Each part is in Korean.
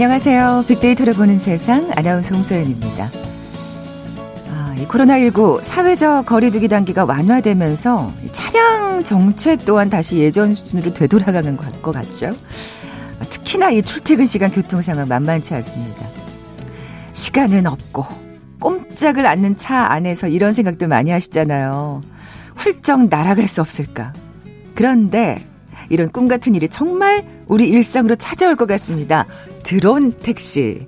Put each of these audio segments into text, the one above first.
안녕하세요. 빅데이터를 보는 세상 아나운서 홍소연입니다. 아, 이 코로나19 사회적 거리두기 단계가 완화되면서 차량 정체 또한 다시 예전 수준으로 되돌아가는 것 같죠. 특히나 이 출퇴근 시간 교통 상황 만만치 않습니다. 시간은 없고 꼼짝을 않는 차 안에서 이런 생각도 많이 하시잖아요. 훌쩍 날아갈 수 없을까. 그런데 이런 꿈 같은 일이 정말 우리 일상으로 찾아올 것 같습니다. 드론 택시.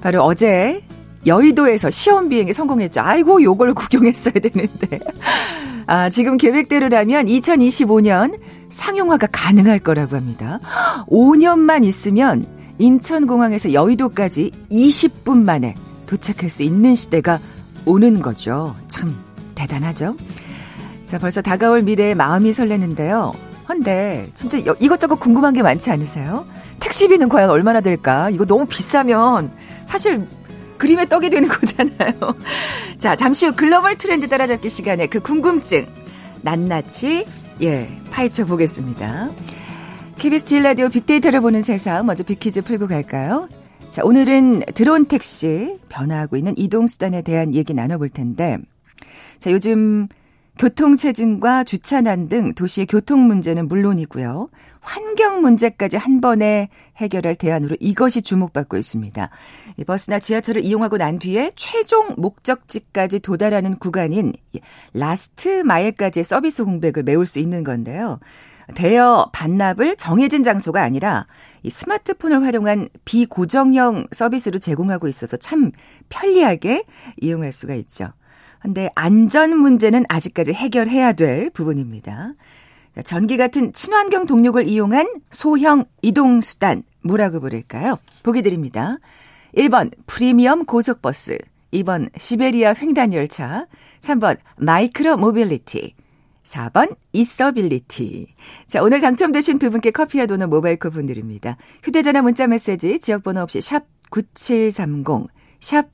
바로 어제 여의도에서 시험 비행에 성공했죠. 아이고, 요걸 구경했어야 되는데. 아, 지금 계획대로라면 2025년 상용화가 가능할 거라고 합니다. 5년만 있으면 인천공항에서 여의도까지 20분 만에 도착할 수 있는 시대가 오는 거죠. 참 대단하죠? 자, 벌써 다가올 미래에 마음이 설레는데요. 헌데 진짜 이것저것 궁금한 게 많지 않으세요? 택시비는 과연 얼마나 될까? 이거 너무 비싸면 사실 그림의 떡이 되는 거잖아요. 자, 잠시 후 글로벌 트렌드 따라잡기 시간에 그 궁금증 낱낱이 예 파헤쳐 보겠습니다. KBS 질 라디오 빅데이터를 보는 세상 먼저 빅퀴즈 풀고 갈까요? 자, 오늘은 드론 택시 변화하고 있는 이동 수단에 대한 얘기 나눠볼 텐데 자, 요즘 교통체증과 주차난 등 도시의 교통 문제는 물론이고요. 환경 문제까지 한 번에 해결할 대안으로 이것이 주목받고 있습니다. 버스나 지하철을 이용하고 난 뒤에 최종 목적지까지 도달하는 구간인 last mile까지의 서비스 공백을 메울 수 있는 건데요. 대여 반납을 정해진 장소가 아니라 이 스마트폰을 활용한 비고정형 서비스로 제공하고 있어서 참 편리하게 이용할 수가 있죠. 근데 안전 문제는 아직까지 해결해야 될 부분입니다. 전기 같은 친환경 동력을 이용한 소형 이동수단, 뭐라고 부를까요? 보기 드립니다. 1번 프리미엄 고속버스, 2번 시베리아 횡단열차, 3번 micro mobility, 4번 이서빌리티. 자, 오늘 당첨되신 두 분께 커피와 도넛 모바일 쿠폰 드립니다. 휴대전화 문자 메시지 지역번호 없이 샵 9730, 샵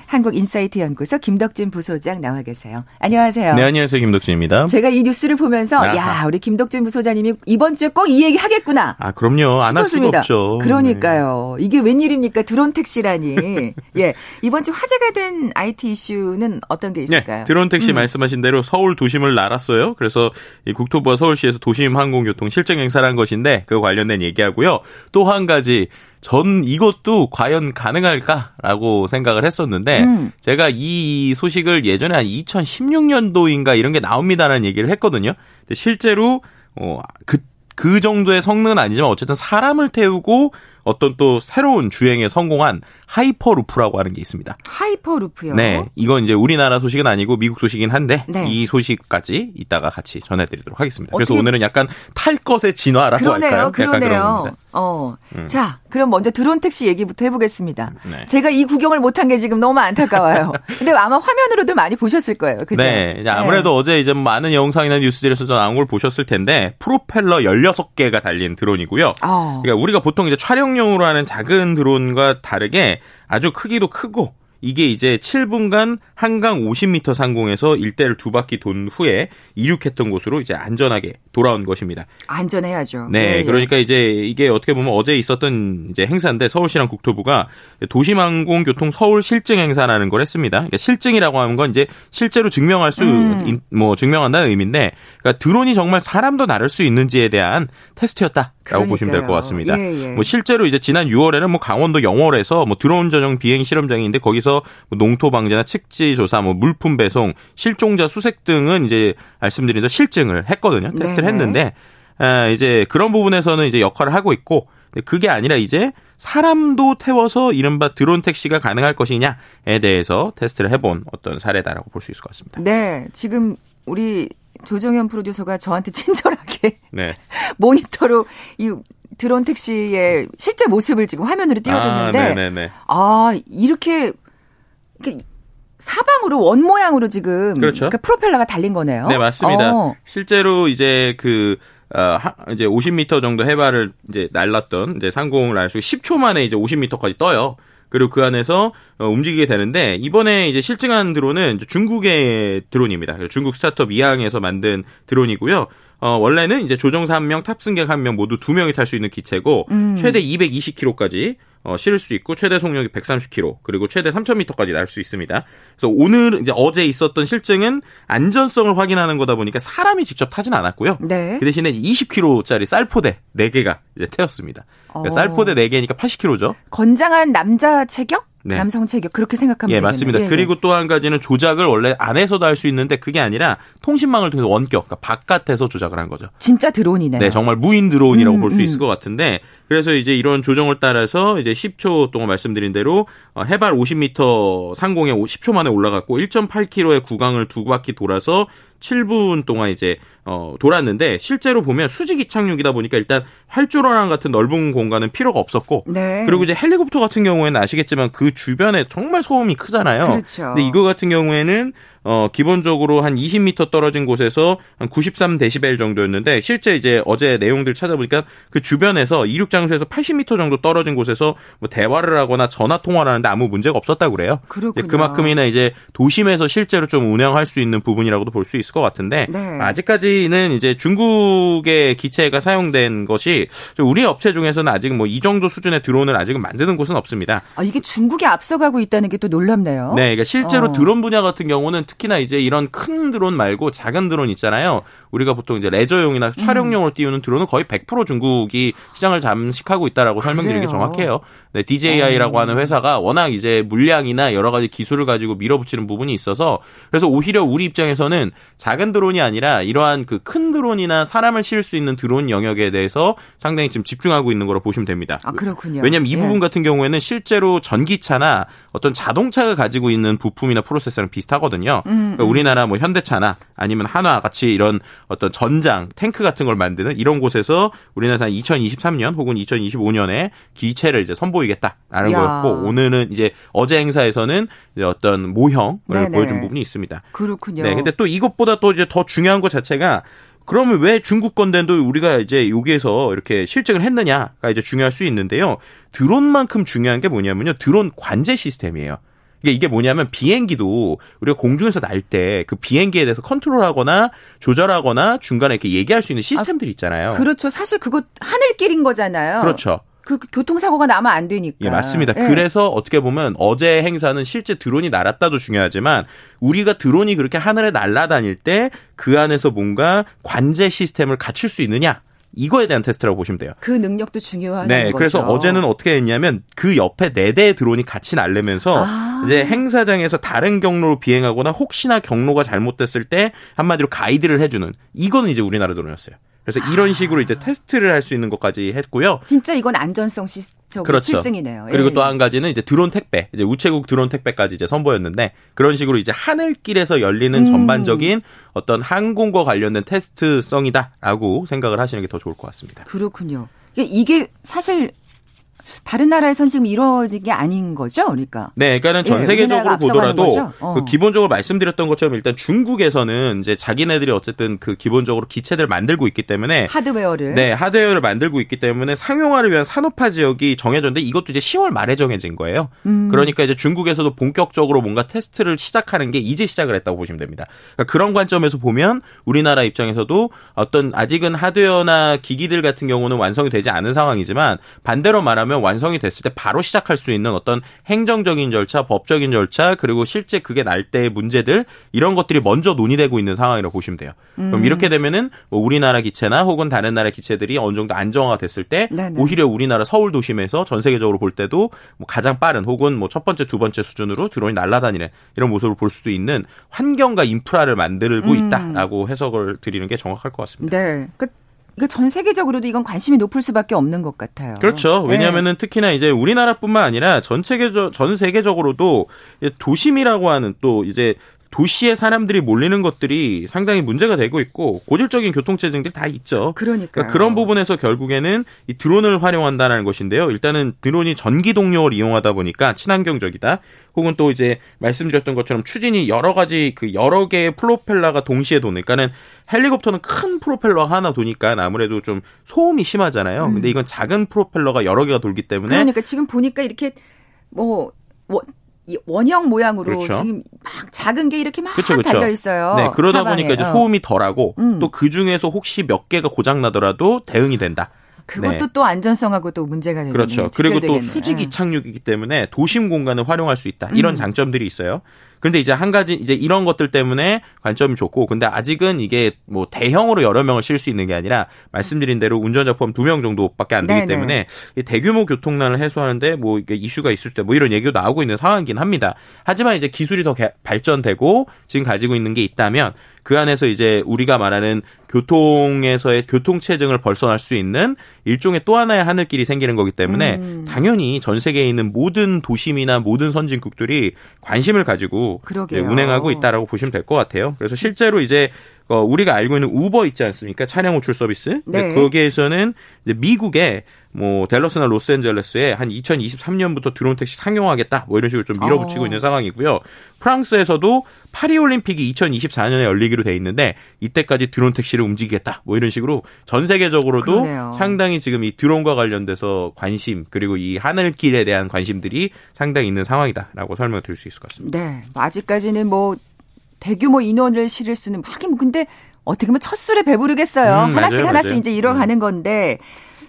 한국인사이트 연구소 김덕진 부소장 나와 계세요. 안녕하세요. 네, 안녕하세요. 김덕진입니다. 제가 이 뉴스를 보면서 아하. 야, 우리 김덕진 부소장님이 이번 주에 꼭 이 얘기 하겠구나. 아, 그럼요. 안 할 수가 없죠. 그러니까요. 네. 이게 웬일입니까? 드론 택시라니. 예. 이번 주 화제가 된 IT 이슈는 어떤 게 있을까요? 네, 드론 택시 음. 말씀하신 대로 서울 도심을 날았어요. 그래서 이 국토부와 서울시에서 도심 항공교통 실증 행사를 한 것인데 그 관련된 얘기하고요. 또 한 가지 전 이것도 과연 가능할까라고 생각을 했었는데 음. 제가 이 소식을 예전에 한 2016년도인가 이런 게 나옵니다라는 얘기를 했거든요. 근데 실제로 어그 그 정도의 성능은 아니지만 어쨌든 사람을 태우고 어떤 또 새로운 주행에 성공한 hyperloop라고 하는 게 있습니다. hyperloop요? 네. 이건 이제 우리나라 소식은 아니고 미국 소식이긴 한데 네. 이 소식까지 이따가 같이 전해드리도록 하겠습니다. 그래서 오늘은 약간 탈 것의 진화라고 그러네요, 할까요? 그러네요. 어. 음. 자, 그럼 먼저 드론 택시 얘기부터 해보겠습니다. 네. 제가 이 구경을 못한 게 지금 너무 안타까워요. 근데 아마 화면으로도 많이 보셨을 거예요. 그죠? 네. 아무래도 네. 어제 이제 많은 영상이나 뉴스들에서 나온 걸 보셨을 텐데 프로펠러 16개가 달린 드론이고요. 어. 그러니까 우리가 보통 이제 촬영용으로 하는 작은 드론과 다르게 아주 크기도 크고 이게 이제 7분간 한강 50m 상공에서 일대를 두 바퀴 돈 후에 이륙했던 곳으로 이제 안전하게 돌아온 것입니다. 안전해야죠. 네, 네 그러니까 이제 이게 어떻게 보면 어제 있었던 이제 행사인데 서울시랑 국토부가 도시항공교통 서울 실증 행사라는 걸 했습니다. 그러니까 실증이라고 하는 건 이제 실제로 증명할 수, 음. 뭐 증명한다는 의미인데, 그러니까 드론이 정말 사람도 나를 수 있는지에 대한 테스트였다. 라고 보시면 될 것 같습니다. 예, 예. 뭐 실제로 이제 지난 6월에는 뭐 강원도 영월에서 뭐 드론 전용 비행 실험장인데 거기서 뭐 농토 방제나 측지 조사, 뭐 물품 배송, 실종자 수색 등은 이제 말씀드린 대로 실증을 했거든요. 테스트를 네 했는데 아, 이제 그런 부분에서는 이제 역할을 하고 있고 그게 아니라 이제 사람도 태워서 이른바 드론 택시가 가능할 것이냐에 대해서 테스트를 해본 어떤 사례다라고 볼 수 있을 것 같습니다. 네, 지금 우리 조정현 프로듀서가 저한테 친절 하게 네. 모니터로 이 드론 택시의 실제 모습을 지금 화면으로 띄워줬는데 아. 아 이렇게, 이렇게 사방으로 원 모양으로 지금 그렇죠. 그러니까 프로펠러가 달린 거네요. 네, 맞습니다. 어. 실제로 이제 그 어, 하, 이제 50m 정도 해발을 이제 날랐던 이제 상공을 날수 10초 만에 이제 50m까지 떠요. 그리고 그 안에서 어, 움직이게 되는데 이번에 이제 실증한 드론은 중국의 드론입니다. 중국 스타트업 이항에서 만든 드론이고요. 어, 원래는 이제 조종사 한 명, 탑승객 한 명 모두 두 명이 탈 수 있는 기체고 음. 최대 220km까지 어, 실을 수 있고 최대 속력이 130km 그리고 최대 3,000m까지 날 수 있습니다. 그래서 오늘 이제 어제 있었던 실증은 안전성을 확인하는 거다 보니까 사람이 직접 타진 않았고요. 네. 그 대신에 20kg짜리 쌀포대 4개가 이제 태웠습니다. 그러니까 어. 쌀포대 4개니까 80kg죠. 건장한 남자 체격, 네. 남성 체격 그렇게 생각하면 예, 되겠네요. 맞습니다. 예, 예. 그리고 또 한 가지는 조작을 원래 안에서도 할 수 있는데 그게 아니라 통신망을 통해서 원격, 그러니까 바깥에서 조작을 한 거죠. 진짜 드론이네요. 네, 정말 무인 드론이라고 음, 볼수 음. 있을 것 같은데 그래서 이제 이런 조정을 따라서 이제 10초 동안 말씀드린 대로 어, 해발 50m 상공에 10초 만에 올라갔고 1.8km의 구강을 두 바퀴 돌아서 7분 동안 이제 어 돌았는데 실제로 보면 수직 이착륙이다 보니까 일단 활주로랑 같은 넓은 공간은 필요가 없었고 네. 그리고 이제 헬리콥터 같은 경우에는 아시겠지만 그 주변에 정말 소음이 크잖아요. 그렇죠. 근데 이거 같은 경우에는 어 기본적으로 한 20m 떨어진 곳에서 한 93데시벨 정도였는데 실제 이제 어제 내용들 찾아보니까 그 주변에서 이륙 장소에서 80m 정도 떨어진 곳에서 뭐 대화를 하거나 전화 통화를 하는데 아무 문제가 없었다고 그래요. 그렇군요. 네, 그만큼이나 이제 도심에서 실제로 좀 운영할 수 있는 부분이라고도 볼 수 있을 것 같은데 네. 아직까지는 이제 중국의 기체가 사용된 것이 우리 업체 중에서는 아직 뭐 이 정도 수준의 드론을 아직은 만드는 곳은 없습니다. 아, 이게 중국이 앞서가고 있다는 게 또 놀랍네요. 네, 그러니까 실제로 어. 드론 분야 같은 경우는 특히나 이제 이런 큰 드론 말고 작은 드론 있잖아요. 우리가 보통 이제 레저용이나 촬영용으로 띄우는 드론은 거의 100% 중국이 시장을 잠식하고 있다라고 설명드리기 그래요? 정확해요. 네, DJI라고 하는 회사가 워낙 이제 물량이나 여러 가지 기술을 가지고 밀어붙이는 부분이 있어서 그래서 오히려 우리 입장에서는 작은 드론이 아니라 이러한 그 큰 드론이나 사람을 실을 수 있는 드론 영역에 대해서 상당히 지금 집중하고 있는 거로 보시면 됩니다. 아, 그렇군요. 왜냐하면 이 예. 부분 같은 경우에는 실제로 전기차나 어떤 자동차가 가지고 있는 부품이나 프로세서랑 비슷하거든요. 음, 그러니까 우리나라 뭐 현대차나 아니면 한화 같이 이런 어떤 전장, 탱크 같은 걸 만드는 이런 곳에서 우리나라 한 2023년 혹은 2025년에 기체를 이제 선보 이겠다라는 야. 거였고 오늘은 이제 어제 행사에서는 이제 어떤 모형을 네네. 보여준 부분이 있습니다. 그렇군요. 네, 근데 또 이것보다 또 이제 더 중요한 것 자체가 그러면 왜 중국 건데도 우리가 이제 여기에서 이렇게 실증을 했느냐가 이제 중요할 수 있는데요. 드론만큼 중요한 게 뭐냐면요. 드론 관제 시스템이에요. 이게 이게 뭐냐면 비행기도 우리가 공중에서 날 때 그 비행기에 대해서 컨트롤하거나 조절하거나 중간에 이렇게 얘기할 수 있는 시스템들이 있잖아요. 그렇죠. 사실 그거 하늘길인 거잖아요. 그렇죠. 그 교통사고가 나면 안 되니까. 예, 맞습니다. 예. 그래서 어떻게 보면 어제 행사는 실제 드론이 날았다도 중요하지만 우리가 드론이 그렇게 하늘에 날아다닐 때 그 안에서 뭔가 관제 시스템을 갖출 수 있느냐 이거에 대한 테스트라고 보시면 돼요. 그 능력도 중요한 네, 거죠. 그래서 어제는 어떻게 했냐면 그 옆에 네 대의 드론이 같이 날르면서 아. 이제 행사장에서 다른 경로로 비행하거나 혹시나 경로가 잘못됐을 때 한마디로 가이드를 해주는 이거는 이제 우리나라 드론이었어요. 그래서 이런 식으로 이제 테스트를 할 수 있는 것까지 했고요. 진짜 이건 안전성 시적 그렇죠. 실증이네요. 예. 그리고 또한 가지는 이제 드론 택배, 이제 우체국 드론 택배까지 이제 선보였는데 그런 식으로 이제 하늘길에서 열리는 음. 전반적인 어떤 항공과 관련된 테스트성이다라고 생각을 하시는 게 더 좋을 것 같습니다. 그렇군요. 이게 사실 다른 나라에선 지금 이루어진 게 아닌 거죠, 그러니까. 네, 그러니까는 전 예, 세계적으로 보더라도? 어. 그 기본적으로 말씀드렸던 것처럼 일단 중국에서는 이제 자기네들이 어쨌든 그 기본적으로 기체들 을 만들고 있기 때문에 하드웨어를. 네, 하드웨어를 만들고 있기 때문에 상용화를 위한 산업화 지역이 정해졌는데 이것도 이제 10월 말에 정해진 거예요. 음. 그러니까 이제 중국에서도 본격적으로 뭔가 테스트를 시작하는 게 이제 시작을 했다고 보시면 됩니다. 그러니까 그런 관점에서 보면 우리나라 입장에서도 어떤 아직은 하드웨어나 기기들 같은 경우는 완성이 되지 않은 상황이지만 반대로 말하면 완성이 됐을 때 바로 시작할 수 있는 어떤 행정적인 절차, 법적인 절차, 그리고 실제 그게 날 때의 문제들 이런 것들이 먼저 논의되고 있는 상황이라고 보시면 돼요. 음. 그럼 이렇게 되면은 뭐 우리나라 기체나 혹은 다른 나라 기체들이 어느 정도 안정화가 됐을 때 네네. 오히려 우리나라 서울 도심에서 전 세계적으로 볼 때도 뭐 가장 빠른 혹은 뭐 첫 번째, 두 번째 수준으로 드론이 날아다니는 이런 모습을 볼 수도 있는 환경과 인프라를 만들고 음. 있다라고 해석을 드리는 게 정확할 것 같습니다. 네. 그 이거 전 세계적으로도 이건 관심이 높을 수밖에 없는 것 같아요. 그렇죠. 왜냐하면은 네. 특히나 이제 우리나라뿐만 아니라 전 세계적 전 세계적으로도 도심이라고 하는 또 이제 도시에 사람들이 몰리는 것들이 상당히 문제가 되고 있고 고질적인 교통 체증들이 다 있죠. 그러니까 그런 부분에서 결국에는 이 드론을 활용한다는 것인데요. 일단은 드론이 전기 동력을 이용하다 보니까 친환경적이다. 혹은 또 이제 말씀드렸던 것처럼 추진이 여러 가지 그 여러 개의 프로펠러가 동시에 도니까는 헬리콥터는 큰 프로펠러 하나 도니까 아무래도 좀 소음이 심하잖아요. 음. 근데 이건 작은 프로펠러가 여러 개가 돌기 때문에 그러니까 지금 보니까 이렇게 뭐 원형 모양으로 그렇죠. 지금 막 작은 게 이렇게 막 그렇죠, 그렇죠. 달려 있어요. 네, 그러다 사방에. 보니까 이제 어. 소음이 덜하고 음. 또그 중에서 혹시 몇 개가 고장 나더라도 대응이 된다. 그것도 네. 또 안전성하고 또 문제가 되는 그렇죠. 그리고 또 수직 이 착륙이기 때문에 도심 공간을 활용할 수 있다. 이런 음. 장점들이 있어요. 근데 이제 한 가지 이제 이런 것들 때문에 관점이 좋고 근데 아직은 이게 뭐 대형으로 여러 명을 실 수 있는 게 아니라 말씀드린 대로 운전자 포함 두 명 정도밖에 안 되기 네네. 때문에 대규모 교통난을 해소하는데 뭐 이게 이슈가 있을 때 뭐 이런 얘기도 나오고 있는 상황이긴 합니다. 하지만 이제 기술이 더 발전되고 지금 가지고 있는 게 있다면 그 안에서 이제 우리가 말하는 교통에서의 교통체증을 벌써날 수 있는 일종의 또 하나의 하늘길이 생기는 거기 때문에 음. 당연히 전 세계에 있는 모든 도심이나 모든 선진국들이 관심을 가지고 운행하고 있다라고 보시면 될 것 같아요. 그래서 실제로 이제 어, 우리가 알고 있는 우버 있지 않습니까? 차량 호출 서비스. 네. 거기에서는 미국의 뭐 델러스나 로스앤젤레스에 한 2023년부터 드론 택시 상용하겠다 뭐 이런 식으로 좀 밀어붙이고 어. 있는 상황이고요. 프랑스에서도 파리 올림픽이 2024년에 열리기로 돼 있는데 이때까지 드론 택시를 움직이겠다 뭐 이런 식으로 전 세계적으로도 그러네요. 상당히 지금 이 드론과 관련돼서 관심 그리고 이 하늘길에 대한 관심들이 상당히 있는 상황이다라고 설명을 드릴 수 있을 것 같습니다. 네, 아직까지는 뭐 대규모 인원을 실을 수는 하긴 뭐 근데 어떻게 보면 첫 술에 배부르겠어요. 음, 하나씩 맞아요, 하나씩 맞아요. 이제 이뤄가는 음. 건데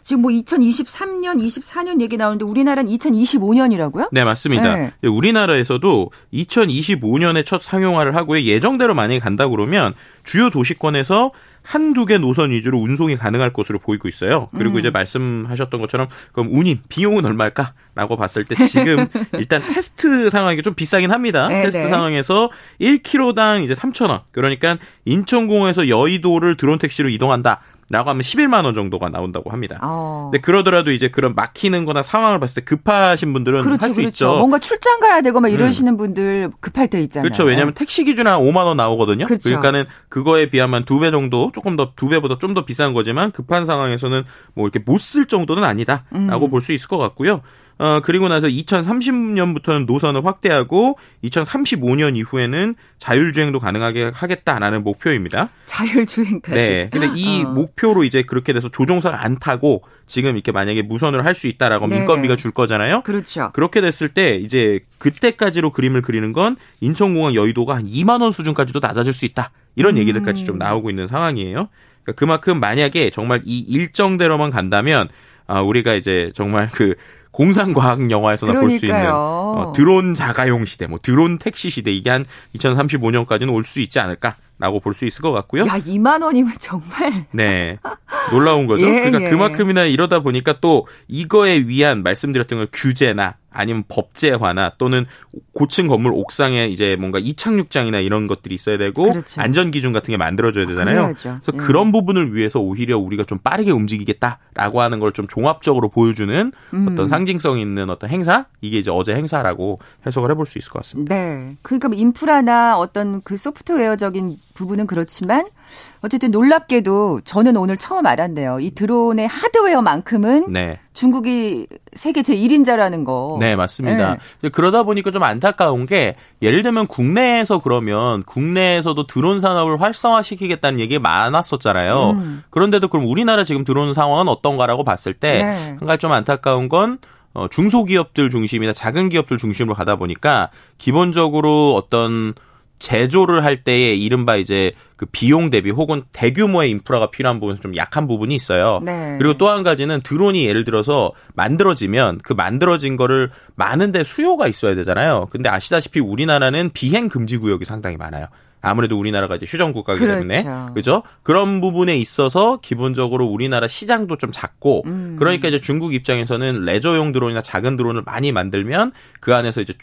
지금 뭐 2023년, 24년 얘기 나오는데 우리나라는 2025년이라고요? 네, 맞습니다. 네. 우리나라에서도 2025년에 첫 상용화를 하고요. 예정대로 만약에 간다 그러면 주요 도시권에서 한두 개 노선 위주로 운송이 가능할 것으로 보이고 있어요. 그리고 음. 이제 말씀하셨던 것처럼 그럼 운임 비용은 얼마일까? 라고 봤을 때 지금 일단 테스트 상황이 좀 비싸긴 합니다. 네 테스트 네. 상황에서 1km당 이제 3,000원. 그러니까 인천공항에서 여의도를 드론 택시로 이동한다. 라고 하면 11만 원 정도가 나온다고 합니다. 어. 근데 그러더라도 이제 그런 막히는 거나 상황을 봤을 때 급하신 분들은 그렇죠, 할수 그렇죠. 있죠. 뭔가 출장 가야 되고 막 이러시는 음. 분들 급할 때 있잖아요. 그렇죠. 왜냐하면 택시 기준 한 5만 원 나오거든요. 그렇죠. 그러니까는 그거에 비하면 두 배 정도 조금 더 두 배보다 좀 더 비싼 거지만 급한 상황에서는 뭐 이렇게 못 쓸 정도는 아니다라고 음. 볼수 있을 것 같고요. 어, 그리고 나서 2030년부터는 노선을 확대하고 2035년 이후에는 자율주행도 가능하게 하겠다라는 목표입니다. 자율주행까지. 네. 근데 이 어. 목표로 이제 그렇게 돼서 조종사가 안 타고 지금 이렇게 만약에 무선을 할 수 있다라고 네네. 민건비가 줄 거잖아요. 그렇죠. 그렇게 됐을 때 이제 그때까지로 그림을 그리는 건 인천공항 여의도가 한 2만 원 수준까지도 낮아질 수 있다. 이런 음. 얘기들까지 좀 나오고 있는 상황이에요. 그러니까 그만큼 만약에 정말 이 일정대로만 간다면 아, 우리가 이제 정말 그 공상과학 영화에서나 볼 수 있는 어, 드론 자가용 시대, 뭐 드론 택시 시대 이게 한 2035년까지는 올 수 있지 않을까 라고 볼 수 있을 것 같고요. 야, 2만 원이면 정말. 네. 놀라운 거죠. 예, 그러니까 예. 그만큼이나 이러다 보니까 또 이거에 위한 말씀드렸던 걸 규제나 아니면 법제화나 또는 고층 건물 옥상에 이제 뭔가 이착륙장이나 이런 것들이 있어야 되고 그렇죠. 안전 기준 같은 게 만들어져야 되잖아요. 그래야죠. 그래서 예. 그런 부분을 위해서 오히려 우리가 좀 빠르게 움직이겠다라고 하는 걸 좀 종합적으로 보여주는 음. 어떤 상징성 있는 어떤 행사 이게 이제 어제 행사라고 해석을 해볼 수 있을 것 같습니다. 네, 그러니까 뭐 인프라나 어떤 그 소프트웨어적인 부분은 그렇지만 어쨌든 놀랍게도 저는 오늘 처음 알았네요. 이 드론의 하드웨어만큼은 네. 중국이 세계 제1인자라는 거. 네, 맞습니다. 네. 그러다 보니까 좀 안타까운 게 예를 들면 국내에서 그러면 국내에서도 드론 산업을 활성화시키겠다는 얘기가 많았었잖아요. 음. 그런데도 그럼 우리나라 지금 드론 상황은 어떤가라고 봤을 때한 네. 가지 좀 안타까운 건 어, 중소기업들 중심이나 작은 기업들 중심으로 가다 보니까 기본적으로 어떤 제조를 할 때에 이른바 이제 그 비용 대비 혹은 대규모의 인프라가 필요한 부분에서 좀 약한 부분이 있어요. 네. 그리고 또 한 가지는 드론이 예를 들어서 만들어지면 그 만들어진 거를 많은데 수요가 있어야 되잖아요. 근데 아시다시피 우리나라는 비행 금지 구역이 상당히 많아요. 아무래도 우리나라가 이제 휴전 국가이기 그렇죠. 때문에 그죠? 그런 부분에 있어서 기본적으로 우리나라 시장도 좀 작고 음. 그러니까 이제 중국 입장에서는 레저용 드론이나 작은 드론을 많이 만들면 그 안에서 이제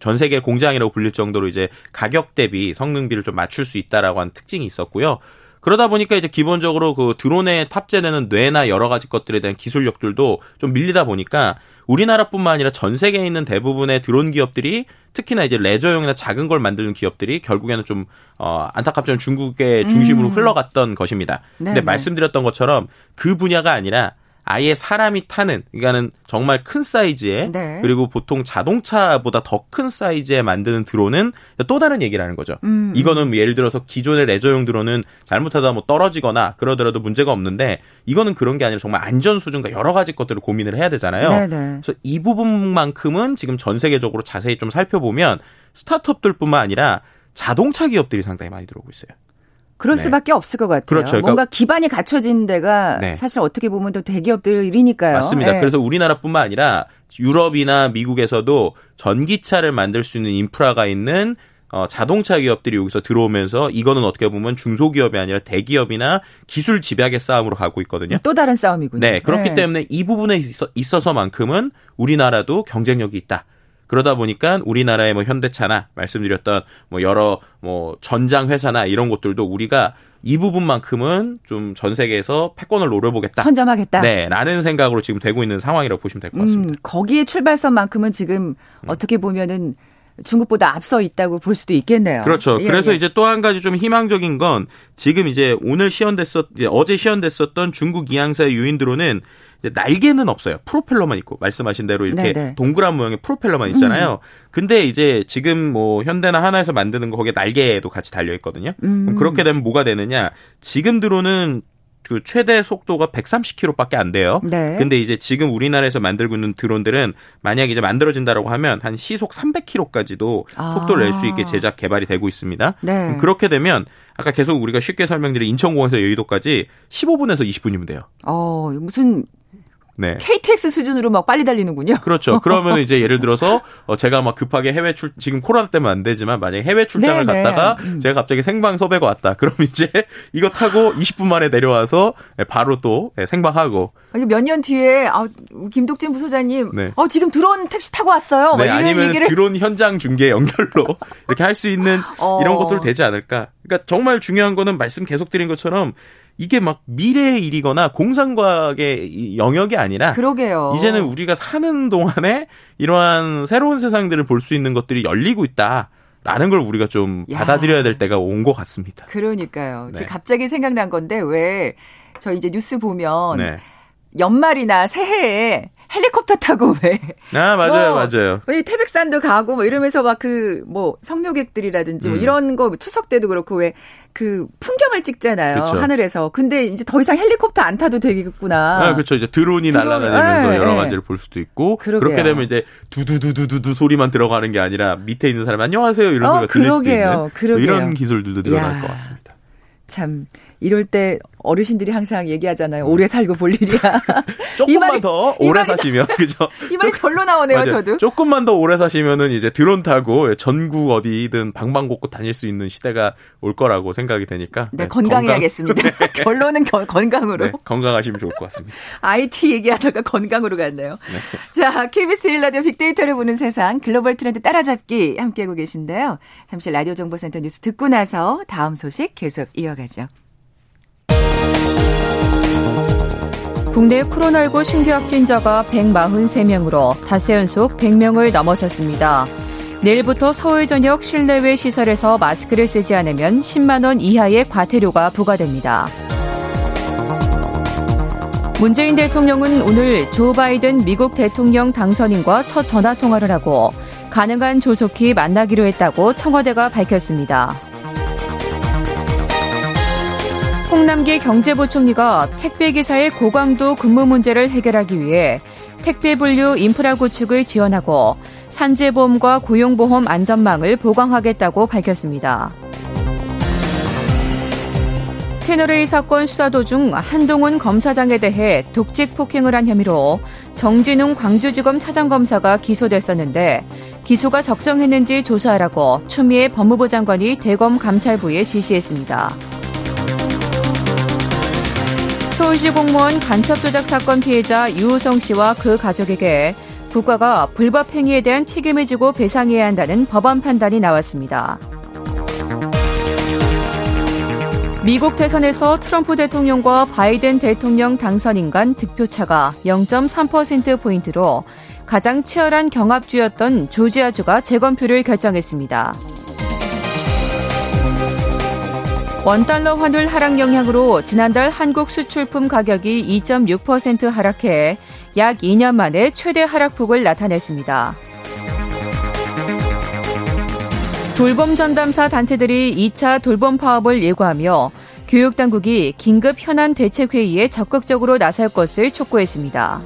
전 세계 공장이라고 불릴 정도로 이제 가격 대비 성능비를 좀 맞출 수 있다라고 하는 특징이 있었고요. 그러다 보니까 이제 기본적으로 그 드론에 탑재되는 뇌나 여러 가지 것들에 대한 기술력들도 좀 밀리다 보니까 우리나라뿐만 아니라 전 세계에 있는 대부분의 드론 기업들이 특히나 이제 레저용이나 작은 걸 만드는 기업들이 결국에는 좀 어, 안타깝지만 중국의 중심으로 음. 흘러갔던 것입니다. 네네. 근데 말씀드렸던 것처럼 그 분야가 아니라 아예 사람이 타는 그러니까는 정말 큰 사이즈의 네. 그리고 보통 자동차보다 더 큰 사이즈에 만드는 드론은 또 다른 얘기라는 거죠. 음. 이거는 뭐 예를 들어서 기존의 레저용 드론은 잘못하다 뭐 떨어지거나 그러더라도 문제가 없는데 이거는 그런 게 아니라 정말 안전 수준과 여러 가지 것들을 고민을 해야 되잖아요. 네네. 네. 그래서 이 부분만큼은 지금 전 세계적으로 자세히 좀 살펴보면 스타트업들뿐만 아니라 자동차 기업들이 상당히 많이 들어오고 있어요. 그럴 네. 수밖에 없을 것 같아요. 그렇죠. 그러니까 뭔가 기반이 갖춰진 데가 네. 사실 어떻게 보면 또 대기업들 일이니까요. 맞습니다. 네. 그래서 우리나라뿐만 아니라 유럽이나 미국에서도 전기차를 만들 수 있는 인프라가 있는 어, 자동차 기업들이 여기서 들어오면서 이거는 어떻게 보면 중소기업이 아니라 대기업이나 기술 집약의 싸움으로 가고 있거든요. 또 다른 싸움이군요. 네, 그렇기 네. 때문에 이 부분에 있어, 있어 서만큼은 우리나라도 경쟁력이 있다. 그러다 보니까 우리나라의 뭐 현대차나 말씀드렸던 뭐 여러 뭐 전장 회사나 이런 곳들도 우리가 이 부분만큼은 좀 전 세계에서 패권을 노려보겠다. 선점하겠다. 네, 라는 생각으로 지금 되고 있는 상황이라고 보시면 될 것 같습니다. 음, 거기에 출발선만큼은 지금 음. 어떻게 보면은 중국보다 앞서 있다고 볼 수도 있겠네요. 그렇죠. 예, 그래서 예. 이제 또 한 가지 좀 희망적인 건 지금 이제 오늘 시연됐었, 어제 시연됐었던 중국 이항사의 유인드로는 날개는 없어요. 프로펠러만 있고 말씀하신 대로 이렇게 네네. 동그란 모양의 프로펠러만 있잖아요. 음. 근데 이제 지금 뭐 현대나 하나에서 만드는 거 거기에 날개도 같이 달려 있거든요. 음. 그렇게 되면 뭐가 되느냐? 지금 드론은 그 최대 속도가 130km밖에 안 돼요. 네. 근데 이제 지금 우리나라에서 만들고 있는 드론들은 만약 이제 만들어진다라고 하면 한 시속 300km까지도 아. 속도를 낼 수 있게 제작 개발이 되고 있습니다. 네. 그렇게 되면 아까 계속 우리가 쉽게 설명드린 인천공항에서 여의도까지 15분에서 20분이면 돼요. 어, 무슨 네. KTX 수준으로 막 빨리 달리는군요. 그렇죠. 그러면 이제 예를 들어서 어 제가 막 급하게 해외 출 지금 코로나 때문에 안 되지만 만약에 해외 출장을 네네. 갔다가 음. 제가 갑자기 생방 섭외가 왔다. 그럼 이제 이거 타고 20분 만에 내려와서 바로 또 예, 생방하고 아니 몇 년 뒤에 아 김독진 부소장님 네. 어 지금 드론 택시 타고 왔어요. 네, 아니면 얘기를... 드론 현장 중계 연결로 이렇게 할 수 있는 어... 이런 것들 되지 않을까. 그러니까 정말 중요한 거는 말씀 계속 드린 것처럼 이게 막 미래의 일이거나 공상과학의 영역이 아니라 그러게요. 이제는 우리가 사는 동안에 이러한 새로운 세상들을 볼 수 있는 것들이 열리고 있다. 라는 걸 우리가 좀 야. 받아들여야 될 때가 온 것 같습니다. 그러니까요. 네. 지금 갑자기 생각난 건데 왜 저 이제 뉴스 보면 네. 연말이나 새해에 헬리콥터 타고 왜. 아, 맞아요, 뭐, 맞아요. 왜 태백산도 가고 뭐 이러면서 막 그 뭐 성묘객들이라든지 뭐 음. 이런 거 추석 때도 그렇고 왜 그 풍경을 찍잖아요. 그쵸. 하늘에서. 근데 이제 더 이상 헬리콥터 안 타도 되겠구나. 아, 그렇죠. 이제 드론이 드론, 날아다니면서 네, 여러 가지를 네. 볼 수도 있고. 그러게요. 그렇게 되면 이제 두두두두두두 소리만 들어가는 게 아니라 밑에 있는 사람 안녕하세요 이런 어, 소리가 들릴 수도 있는 뭐 이런 기술들도 늘어날 야. 것 같습니다. 참 이럴 때 어르신들이 항상 얘기하잖아요. 오래 살고 볼 일이야. 조금만 말이, 더 오래 사시면 그죠? 이 말이 절로 나오네요, 맞아요. 저도. 조금만 더 오래 사시면은 이제 드론 타고 전국 어디든 방방곡곡 다닐 수 있는 시대가 올 거라고 생각이 되니까. 네, 네 건강해야겠습니다. 건강. 네. 결론은 거, 건강으로. 네, 건강하시면 좋을 것 같습니다. IT 얘기하다가 건강으로 갔네요. 네. 자, KBS 1라디오 빅데이터를 보는 세상 글로벌 트렌드 따라잡기 함께하고 계신데요. 잠시 라디오 정보센터 뉴스 듣고 나서 다음 소식 계속 이어가 죠. 국내 코로나19 신규 확진자가 143명으로 닷새 연속 100명을 넘어섰습니다. 내일부터 서울 전역 실내외 시설에서 마스크를 쓰지 않으면 10만 원 이하의 과태료가 부과됩니다. 문재인 대통령은 오늘 조 바이든 미국 대통령 당선인과 첫 전화 통화를 하고 가능한 조속히 만나기로 했다고 청와대가 밝혔습니다. 홍남기 경제부총리가 택배기사의 고강도 근무 문제를 해결하기 위해 택배 분류 인프라 구축을 지원하고 산재보험과 고용보험 안전망을 보강하겠다고 밝혔습니다. 채널A 사건 수사 도중 한동훈 검사장에 대해 독직 폭행을 한 혐의로 정진웅 광주지검 차장검사가 기소됐었는데 기소가 적정했는지 조사하라고 추미애 법무부 장관이 대검 감찰부에 지시했습니다. 서울시 공무원 간첩 조작 사건 피해자 유호성 씨와 그 가족에게 국가가 불법 행위에 대한 책임을 지고 배상해야 한다는 법원 판단이 나왔습니다. 미국 대선에서 트럼프 대통령과 바이든 대통령 당선인 간 득표차가 0.3%포인트로 가장 치열한 경합주였던 조지아주가 재검표를 결정했습니다. 원달러 환율 하락 영향으로 지난달 한국 수출품 가격이 2.6% 하락해 약 2년 만에 최대 하락폭을 나타냈습니다. 돌봄 전담사 단체들이 2차 돌봄 파업을 예고하며 교육당국이 긴급 현안 대책회의에 적극적으로 나설 것을 촉구했습니다.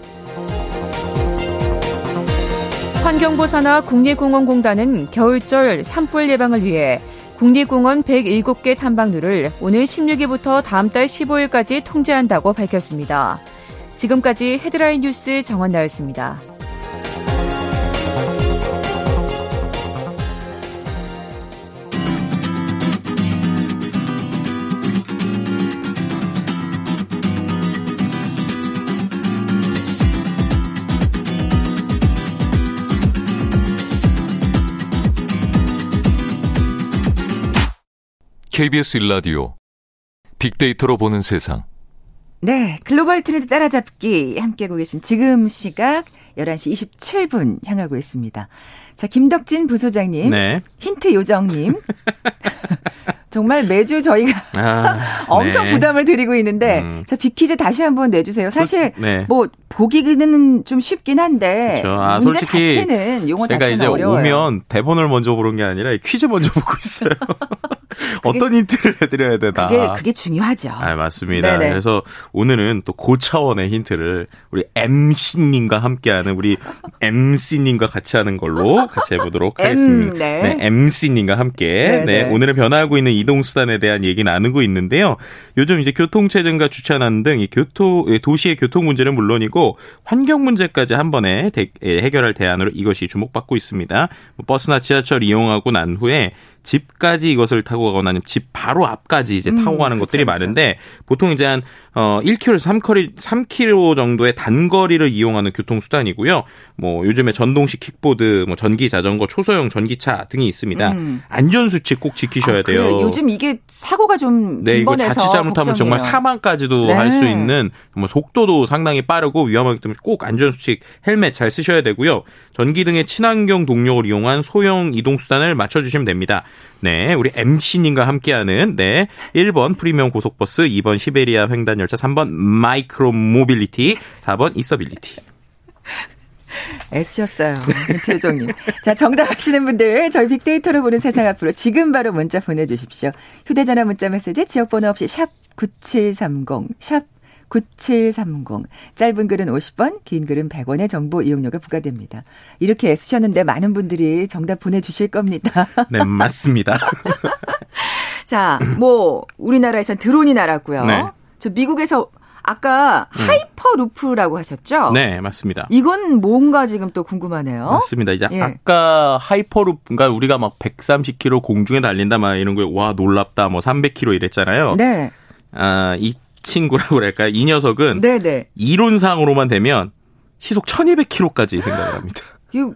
환경부사나 국립공원공단은 겨울철 산불 예방을 위해 국립공원 107개 탐방로를 오늘 16일부터 다음 달 15일까지 통제한다고 밝혔습니다. 지금까지 헤드라인 뉴스 정원 나였습니다. KBS 일라디오 빅데이터로 보는 세상. 네, 글로벌 트렌드 따라잡기 함께하고 계신 지금 시각 11시 27분 향하고 있습니다. 자, 김덕진 부소장님, 네. 힌트 요정님. 정말 매주 저희가 아, 엄청 네. 부담을 드리고 있는데 음. 자 빅퀴즈 다시 한번 내주세요. 사실 네. 뭐 보기는 좀 쉽긴 한데 그렇죠. 아, 문제 솔직히 자체는 용어 제가 이제 어려워요. 오면 대본을 먼저 보는 게 아니라 퀴즈 먼저 보고 있어요. 어떤 힌트를 해드려야 되나. 그게, 그게 중요하죠. 아, 맞습니다. 네네. 그래서 오늘은 또 고차원의 힌트를 우리 MC님과 함께하는 우리 MC님과 같이 하는 걸로 같이 해보도록 하겠습니다. M, 네. 네, MC님과 함께 네네. 네, 오늘은 변화하고 있는 이동수단에 대한 얘기 나누고 있는데요. 요즘 이제 교통체증과 주차난 등 이 교토, 도시의 교통 문제는 물론이고 환경 문제까지 한 번에 대, 예, 해결할 대안으로 이것이 주목받고 있습니다. 뭐 버스나 지하철 이용하고 난 후에 집까지 이것을 타고 가거나 아니면 집 바로 앞까지 이제 타고 음, 가는 음, 것들이 그쵸, 많은데 보통 이제 한 어, 1km에서 3km, 3km 정도의 단거리를 이용하는 교통수단이고요. 뭐 요즘에 전동식 킥보드, 뭐 전기 자전거, 초소형 전기차 등이 있습니다. 음. 안전 수칙 꼭 지키셔야 아, 돼요. 요즘 이게 사고가 좀 네, 이거 자칫 잘못하면 정말 사망까지도 네. 할수 있는 뭐 속도도 상당히 빠르고 위험하기 때문에 꼭 안전 수칙 헬멧 잘 쓰셔야 되고요. 전기 등의 친환경 동력을 이용한 소형 이동 수단을 맞춰 주시면 됩니다. 네, 우리 MC님과 함께하는 네 1번 프리미엄 고속버스, 2번 시베리아 횡단 열차, 3번 micro mobility, 4번 이서빌리티. 애쓰셨어요. 민태정님. 자, 정답 아시는 분들, 저희 빅데이터로 보는 세상 앞으로 지금 바로 문자 보내주십시오. 휴대전화 문자 메시지 지역번호 없이 샵 9730, 샵 9730. 짧은 글은 50원, 긴 글은 100원의 정보 이용료가 부과됩니다. 이렇게 애쓰셨는데 많은 분들이 정답 보내주실 겁니다. 네, 맞습니다. 자, 뭐, 우리나라에선 드론이 날았고요. 네. 저 미국에서 아까 음. hyperloop라고 하셨죠? 네, 맞습니다. 이건 뭔가 지금 또 궁금하네요. 맞습니다. 이제 예. 아까 하이퍼루프, 그러니까 우리가 막 130km 공중에 달린다 막 이런 거에 와 놀랍다 뭐 300km 이랬잖아요. 네. 아, 이 친구라고 그럴까요? 이 녀석은 네네. 이론상으로만 되면 시속 1200km까지 생각을 합니다. 이거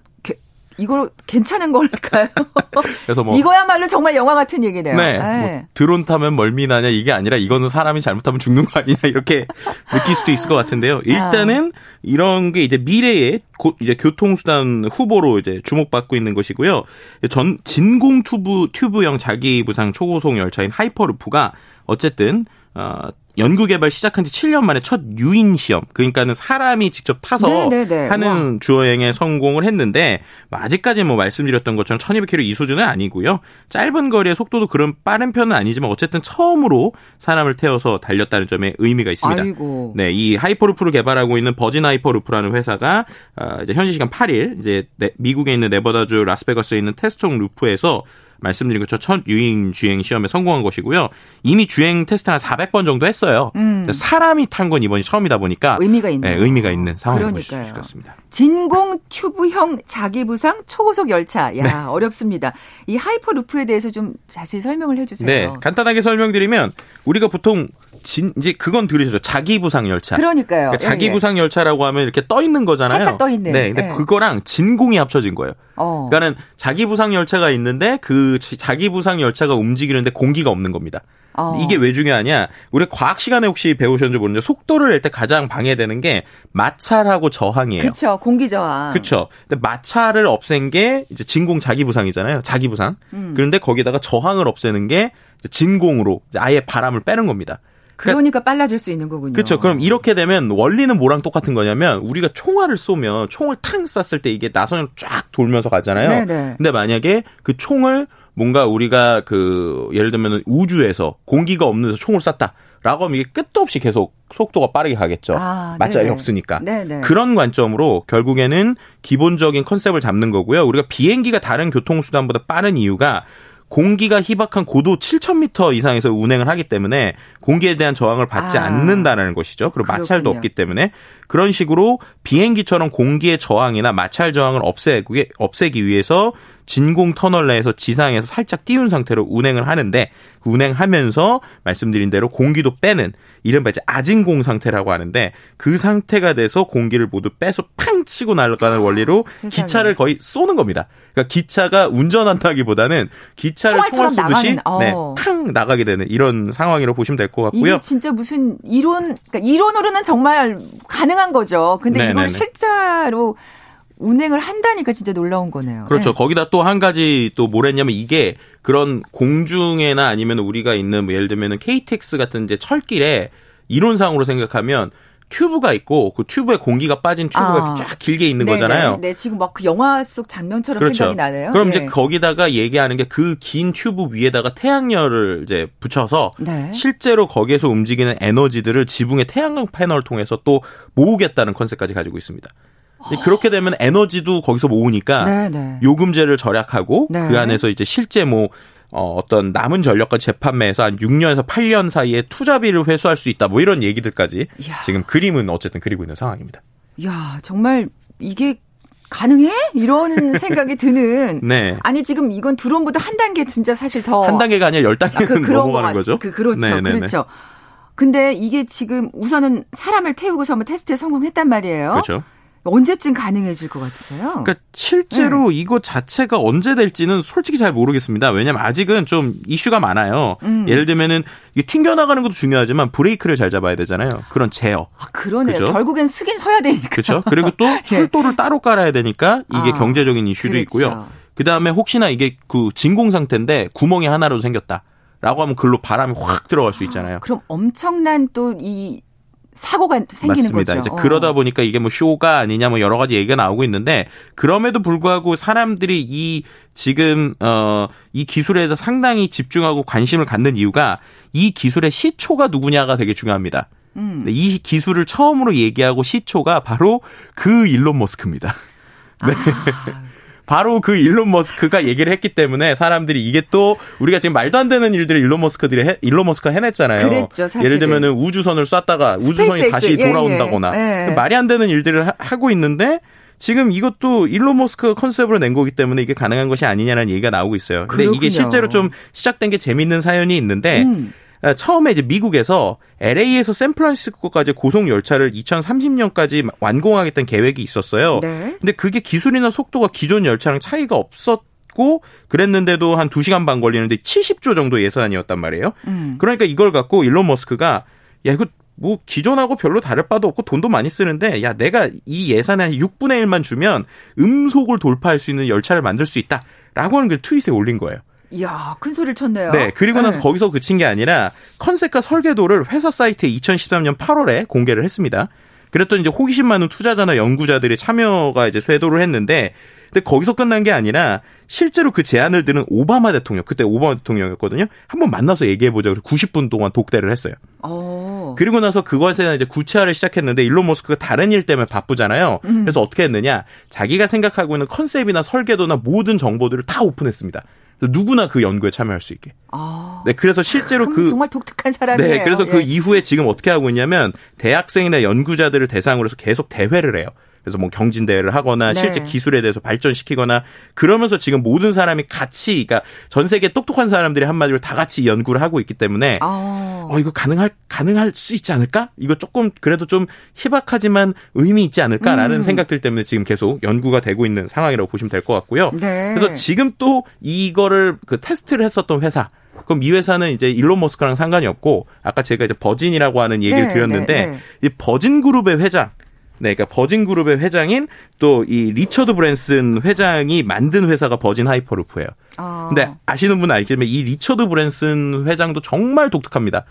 이거 괜찮은 걸까요? 그래서 뭐 이거야말로 정말 영화 같은 얘기네요. 네. 뭐 드론 타면 멀미 나냐 이게 아니라 이거는 사람이 잘못하면 죽는 거 아니냐 이렇게 느낄 수도 있을 것 같은데요. 일단은 아. 이런 게 이제 미래의 곧 이제 교통수단 후보로 이제 주목받고 있는 것이고요. 전 진공 튜브 튜브형 자기 부상 초고속 열차인 하이퍼루프가 어쨌든 어 연구 개발 시작한 지 7년 만에 첫 유인 시험, 그러니까는 사람이 직접 타서 네네네. 네, 네. 하는 와. 주행에 성공을 했는데 뭐 아직까지 뭐 말씀드렸던 것처럼 1200km 이 수준은 아니고요. 짧은 거리의 속도도 그런 빠른 편은 아니지만 어쨌든 처음으로 사람을 태워서 달렸다는 점에 의미가 있습니다. 아이고. 네, 이 hyperloop를 개발하고 있는 Virgin Hyperloop라는 회사가 어, 이제 현지 시간 8일 이제 미국에 있는 네버다주 라스베가스에 있는 테스트용 loop에서 말씀드린 것처럼 첫 유인 주행 시험에 성공한 것이고요. 이미 주행 테스트 한 400번 정도 했어요. 음. 사람이 탄 건 이번이 처음이다 보니까 의미가 있는 네, 의미가 있는 상황인 것같습니다 진공 튜브형 자기 부상 초고속 열차. 야, 네. 어렵습니다. 이 하이퍼루프에 대해서 좀 자세히 설명을 해 주세요. 네, 간단하게 설명드리면 우리가 보통 진 이제 그건 들으셨죠. 자기 부상 열차. 그러니까요. 그러니까 자기 예, 예. 부상 열차라고 하면 이렇게 떠 있는 거잖아요. 살짝 떠 있는. 네, 근데 예. 그거랑 진공이 합쳐진 거예요. 어. 그러니까는 자기 부상 열차가 있는데 그 자기 부상 열차가 움직이는데 공기가 없는 겁니다. 어. 이게 왜 중요하냐? 우리 과학 시간에 혹시 배우셨는지 모르는데 속도를 낼 때 가장 방해되는 게 마찰하고 저항이에요. 그렇죠. 공기 저항. 그렇죠. 근데 마찰을 없앤 게 이제 진공 자기 부상이잖아요. 자기 부상. 음. 그런데 거기다가 저항을 없애는 게 진공으로 아예 바람을 빼는 겁니다. 그러니까 빨라질 수 있는 거군요. 그렇죠. 그럼 이렇게 되면 원리는 뭐랑 똑같은 거냐면 우리가 총알을 쏘면 총을 탕 쐈을 때 이게 나선으로 쫙 돌면서 가잖아요. 네네. 근데 만약에 그 총을 뭔가 우리가 그 예를 들면 우주에서 공기가 없는 데서 총을 쐈다. 라고 하면 이게 끝도 없이 계속 속도가 빠르게 가겠죠. 아, 네네. 없으니까. 네네. 그런 관점으로 결국에는 기본적인 컨셉을 잡는 거고요. 우리가 비행기가 다른 교통수단보다 빠른 이유가 공기가 희박한 고도 7,000m 이상에서 운행을 하기 때문에 공기에 대한 저항을 받지 아. 않는다는 것이죠. 그리고 마찰도 그렇군요. 없기 때문에 그런 식으로 비행기처럼 공기의 저항이나 마찰 저항을 없애기, 없애기 위해서 진공 터널 내에서 지상에서 살짝 띄운 상태로 운행을 하는데 운행하면서 말씀드린 대로 공기도 빼는 이른바 이제 아진공 상태라고 하는데 그 상태가 돼서 공기를 모두 빼서 팡 치고 날아가는 원리로 세상에. 기차를 거의 쏘는 겁니다. 그러니까 기차가 운전한다기보다는 기차를 총알 쏘듯이 나가는, 네, 어. 팡 나가게 되는 이런 상황이라고 보시면 될 것 같고요. 이게 진짜 무슨 이론, 그러니까 이론으로는 정말 가능한 거죠. 근데 네네네. 이걸 실제로 운행을 한다니까 진짜 놀라운 거네요. 그렇죠. 네. 거기다 또 한 가지 또 뭐랬냐면 이게 그런 공중에나 아니면 우리가 있는 뭐 예를 들면은 KTX 같은 이제 철길에 이론상으로 생각하면 튜브가 있고 그 튜브에 공기가 빠진 튜브가 아. 쫙 길게 있는 네, 거잖아요. 네, 네, 지금 막 그 영화 속 장면처럼 그렇죠. 생각이 나네요. 그럼 예. 이제 거기다가 얘기하는 게 그 긴 튜브 위에다가 태양열을 이제 붙여서 네. 실제로 거기에서 움직이는 에너지들을 지붕의 태양광 패널을 통해서 또 모으겠다는 컨셉까지 가지고 있습니다. 그렇게 되면 에너지도 거기서 모으니까 네, 네. 요금제를 절약하고 네. 그 안에서 이제 실제 뭐 어, 어떤 남은 전력과 재판매에서 한 6년에서 8년 사이에 투자비를 회수할 수 있다. 뭐 이런 얘기들까지 이야. 지금 그림은 어쨌든 그리고 있는 상황입니다. 야, 정말 이게 가능해? 이런 생각이 드는. 네. 아니 지금 이건 드론보다 한 단계 진짜 사실 더 한 단계가 아니라 열 아, 단계는 그, 그런 넘어가는 거, 거죠. 그, 그렇죠. 네네네. 그렇죠. 근데 이게 지금 우선은 사람을 태우고서 한번 테스트에 성공했단 말이에요. 그렇죠. 언제쯤 가능해질 것 같으세요? 그러니까 실제로 네. 이거 자체가 언제 될지는 솔직히 잘 모르겠습니다. 왜냐면 아직은 좀 이슈가 많아요. 음. 예를 들면은 이게 튕겨나가는 것도 중요하지만 브레이크를 잘 잡아야 되잖아요. 그런 제어. 아, 그러네요. 그죠? 결국엔 쓰긴 서야 되니까. 그렇죠. 그리고 또 철도를 따로 깔아야 되니까 이게 아, 경제적인 이슈도 그렇죠. 있고요. 그 다음에 혹시나 이게 그 진공 상태인데 구멍이 하나라도 생겼다. 라고 하면 글로 바람이 확 들어갈 수 있잖아요. 그럼 엄청난 또 이 사고가 생기는 맞습니다. 거죠. 이제 어. 그러다 보니까 이게 뭐 쇼가 아니냐 뭐 여러 가지 얘기가 나오고 있는데 그럼에도 불구하고 사람들이 이 지금 어 이 기술에 대해서 상당히 집중하고 관심을 갖는 이유가 이 기술의 시초가 누구냐가 되게 중요합니다. 음. 이 기술을 처음으로 얘기하고 시초가 바로 그 일론 머스크입니다. 네. 아, 바로 그 일론 머스크가 얘기를 했기 때문에 사람들이 이게 또 우리가 지금 말도 안 되는 일들을 일론 머스크들이 해, 일론 머스크가 해냈잖아요. 그랬죠. 예를 들면은 우주선을 쐈다가 우주선이 다시 예, 돌아온다거나 예. 예. 말이 안 되는 일들을 하, 하고 있는데 지금 이것도 일론 머스크가 컨셉으로 낸 거기 때문에 이게 가능한 것이 아니냐는 얘기가 나오고 있어요. 근데 이게 그렇군요. 실제로 좀 시작된 게 재밌는 사연이 있는데 음. 아, 처음에 이제 미국에서 LA에서 샌프란시스코까지 고속 열차를 2030년까지 완공하겠다는 계획이 있었어요. 네. 근데 그게 기술이나 속도가 기존 열차랑 차이가 없었 고 그랬는데도 한 2시간 반 걸리는데 70조 정도 예산이었단 말이에요. 음. 그러니까 이걸 갖고 일론 머스크가 야 이거 뭐 기존하고 별로 다를 바도 없고 돈도 많이 쓰는데 야 내가 이 예산의 한 6분의 1만 주면 음속을 돌파할 수 있는 열차를 만들 수 있다 라고 하는 그 트윗에 올린 거예요. 이야, 큰 소리를 쳤네요. 네, 그리고 나서 네. 거기서 그친 게 아니라 컨셉과 설계도를 회사 사이트에 2013년 8월에 공개를 했습니다. 그랬더니 이제 호기심 많은 투자자나 연구자들의 참여가 이제 쇄도를 했는데 근데 거기서 끝난 게 아니라 실제로 그 제안을 들은 오바마 대통령, 그때 오바마 대통령이었거든요. 한번 만나서 얘기해 보자. 그래서 90분 동안 독대를 했어요. 어. 그리고 나서 그것에 대한 이제 구체화를 시작했는데 일론 머스크가 다른 일 때문에 바쁘잖아요. 음. 그래서 어떻게 했느냐? 자기가 생각하고 있는 컨셉이나 설계도나 모든 정보들을 다 오픈했습니다. 누구나 그 연구에 참여할 수 있게. 아. 네, 그래서 실제로 참 그 정말 독특한 사람이에요. 네, 그래서 그 예. 이후에 지금 어떻게 하고 있냐면 대학생이나 연구자들을 대상으로 해서 계속 대회를 해요. 그래서 뭐 경진 대회를 하거나 네. 실제 기술에 대해서 발전시키거나 그러면서 지금 모든 사람이 같이 그러니까 전 세계 똑똑한 사람들이 한마디로 다 같이 연구를 하고 있기 때문에 아. 어 이거 가능할 가능할 수 있지 않을까? 이거 조금 그래도 좀 희박하지만 의미 있지 않을까라는 음. 생각들 때문에 지금 계속 연구가 되고 있는 상황이라고 보시면 될 것 같고요. 네. 그래서 지금 또 이거를 그 테스트를 했었던 회사 그럼 이 회사는 이제 일론 머스크랑 상관이 없고 아까 제가 이제 버진이라고 하는 얘기를 네, 드렸는데 네, 네. 이 버진 그룹의 회장 네, 그러니까 버진 그룹의 회장인 또 이 리처드 브랜슨 회장이 만든 회사가 버진 하이퍼루프예요. 어. 근데 아시는 분은 알겠지만 이 리처드 브랜슨 회장도 정말 독특합니다.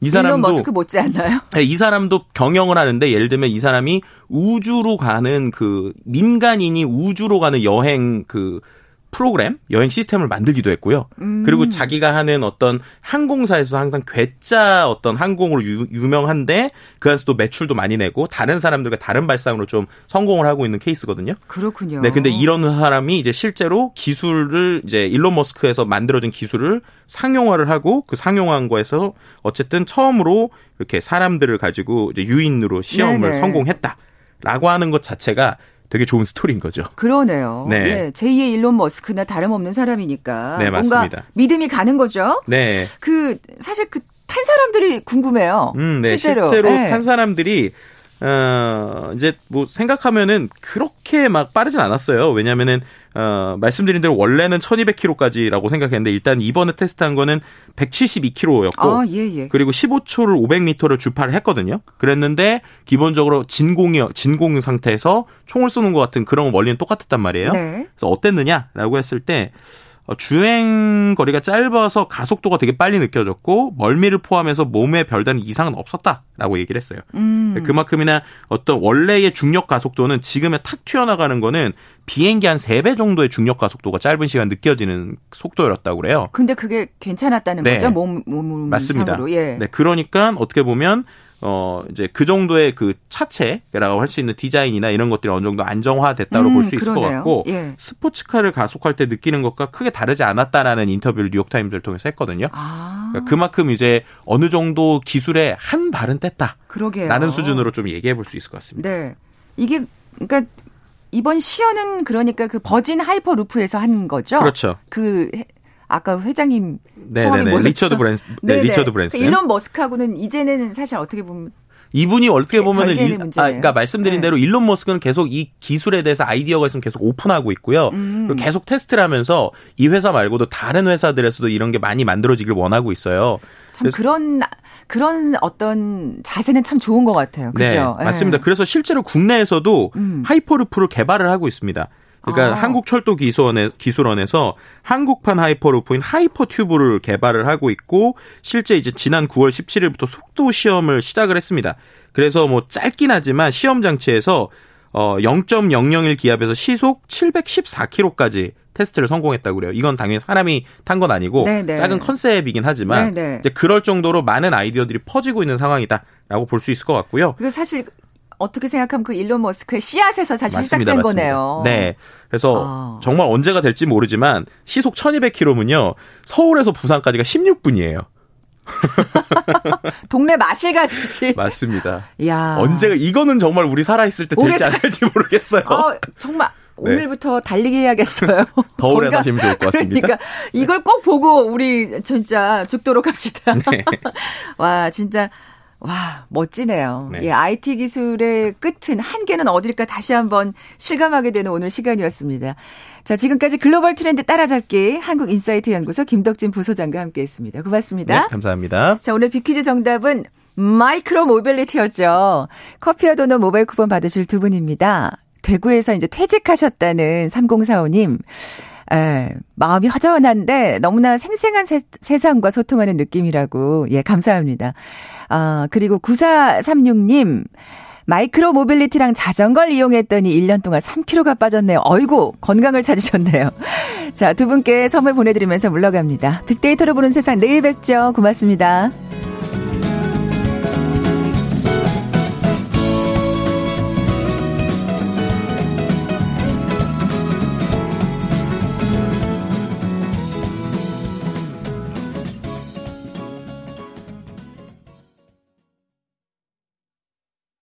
이 사람도 머스크 못지 않나요? 네, 이 사람도 경영을 하는데 예를 들면 이 사람이 우주로 가는 그 민간인이 우주로 가는 여행 그 프로그램, 여행 시스템을 만들기도 했고요. 음. 그리고 자기가 하는 어떤 항공사에서 항상 괴짜 어떤 항공으로 유, 유명한데 그 안에서 또 매출도 많이 내고 다른 사람들과 다른 발상으로 좀 성공을 하고 있는 케이스거든요. 그렇군요. 네, 근데 이런 사람이 이제 실제로 기술을 이제 일론 머스크에서 만들어진 기술을 상용화를 하고 그 상용화한 거에서 어쨌든 처음으로 이렇게 사람들을 가지고 이제 유인으로 시험을 네네. 성공했다 라고 하는 것 자체가 되게 좋은 스토리인 거죠. 그러네요. 네. 예, 제2의 일론 머스크나 다름없는 사람이니까 네, 뭔가 맞습니다. 믿음이 가는 거죠. 네. 그 사실 그 탄 사람들이 궁금해요. 음, 네. 실제로, 실제로, 예. 탄 사람들이 어, 이제 뭐 생각하면은 그렇게 막 빠르진 않았어요. 왜냐면은 어, 말씀드린 대로 원래는 1200km까지라고 생각했는데 일단 이번에 테스트한 거는 172km였고 아, 예, 예. 그리고 15초를 500m를 주파를 했거든요. 그랬는데 기본적으로 진공이 진공 상태에서 총을 쏘는 것 같은 그런 원리는 똑같았단 말이에요. 네. 그래서 어땠느냐라고 했을 때 어, 주행 거리가 짧아서 가속도가 되게 빨리 느껴졌고 멀미를 포함해서 몸에 별다른 이상은 없었다라고 얘기를 했어요. 음. 그만큼이나 어떤 원래의 중력 가속도는 지금에 탁 튀어나가는 거는 비행기 한 3배 정도의 중력 가속도가 짧은 시간 느껴지는 속도였다고 그래요. 근데 그게 괜찮았다는 네. 거죠? 몸, 몸, 맞습니다. 상으로. 예. 네, 그러니까 어떻게 보면 어 이제 그 정도의 그 차체라고 할 수 있는 디자인이나 이런 것들이 어느 정도 안정화됐다고 음, 볼수 있을 것. 같고 예. 스포츠카를 가속할 때 느끼는 것과 크게 다르지 않았다라는 인터뷰를 뉴욕타임즈를 통해서 했거든요. 아, 그러니까 그만큼 이제 어느 정도 기술에 한 발은 뗐다라는 그러게요. 수준으로 좀 얘기해 볼 수 있을 것 같습니다. 네. 이게 그러니까 이번 시연은 그러니까 그 버진 하이퍼 루프에서 한 거죠? 그렇죠. 그 해- 아까 회장님 네, 성함이 네, 네. 뭐였죠? 리처드 브랜스, 네, 네네. 리처드 브랜슨. 그 일론 머스크하고는 이제는 사실 어떻게 보면 이분이 어떻게 보면은 일-. 아, 그러니까 말씀드린 네. 대로 일론 머스크는 계속 이 기술에 대해서 아이디어가 있으면 계속 오픈하고 있고요. 음. 그리고 계속 테스트를 하면서 이 회사 말고도 다른 회사들에서도 이런 게 많이 만들어지길 원하고 있어요. 참 그런 그런 어떤 자세는 참 좋은 것 같아요. 그죠? 네, 맞습니다. 그래서 실제로 국내에서도 음. 하이퍼루프를 개발을 하고 있습니다. 그러니까 아. 한국철도기술원에, 기술원에서 한국판 하이퍼루프인 하이퍼튜브를 개발을 하고 있고 실제 이제 지난 9월 17일부터 속도 시험을 시작을 했습니다. 그래서 뭐 짧긴 하지만 시험 장치에서 어 0.001 기압에서 시속 714km까지 테스트를 성공했다고 그래요. 이건 당연히 사람이 탄 건 아니고 네네. 작은 컨셉이긴 하지만 네네. 이제 그럴 정도로 많은 아이디어들이 퍼지고 있는 상황이다라고 볼 수 있을 것 같고요. 그 사실 어떻게 생각하면 그 일론 머스크의 씨앗에서 사실 맞습니다, 시작된 맞습니다. 거네요. 네. 그래서 아. 정말 언제가 될지 모르지만 시속 1200km면요. 서울에서 부산까지가 16분이에요. 동네 마실 가듯이. 맞습니다. 야. 언제가 이거는 정말 우리 살아 있을 때 될지 안 살- 될지 모르겠어요. 어, 정말 네. 오늘부터 달리기 해야겠어요. 더 오래 뭔가- 사시면 좋을 것 같습니다. 그러니까 이걸 꼭 보고 우리 진짜 죽도록 합시다. 네. 와, 진짜 와, 멋지네요. 네. 예, IT 기술의 끝은 한계는 어딜까 다시 한번 실감하게 되는 오늘 시간이었습니다. 자, 지금까지 글로벌 트렌드 따라잡기 한국 인사이트 연구소 김덕진 부소장과 함께 했습니다. 고맙습니다. 네, 감사합니다. 자, 오늘 빅퀴즈 정답은 micro mobility였죠. 커피와 도넛 모바일 쿠폰 받으실 두 분입니다. 대구에서 이제 퇴직하셨다는 3045님. 에, 마음이 허전한데 너무나 생생한 세, 세상과 소통하는 느낌이라고. 예, 감사합니다. 아, 그리고 9436님. 마이크로 모빌리티랑 자전거를 이용했더니 1년 동안 3kg가 빠졌네요. 어이구, 건강을 찾으셨네요. 자, 두 분께 선물 보내드리면서 물러갑니다. 빅데이터로 보는 세상 내일 뵙죠. 고맙습니다.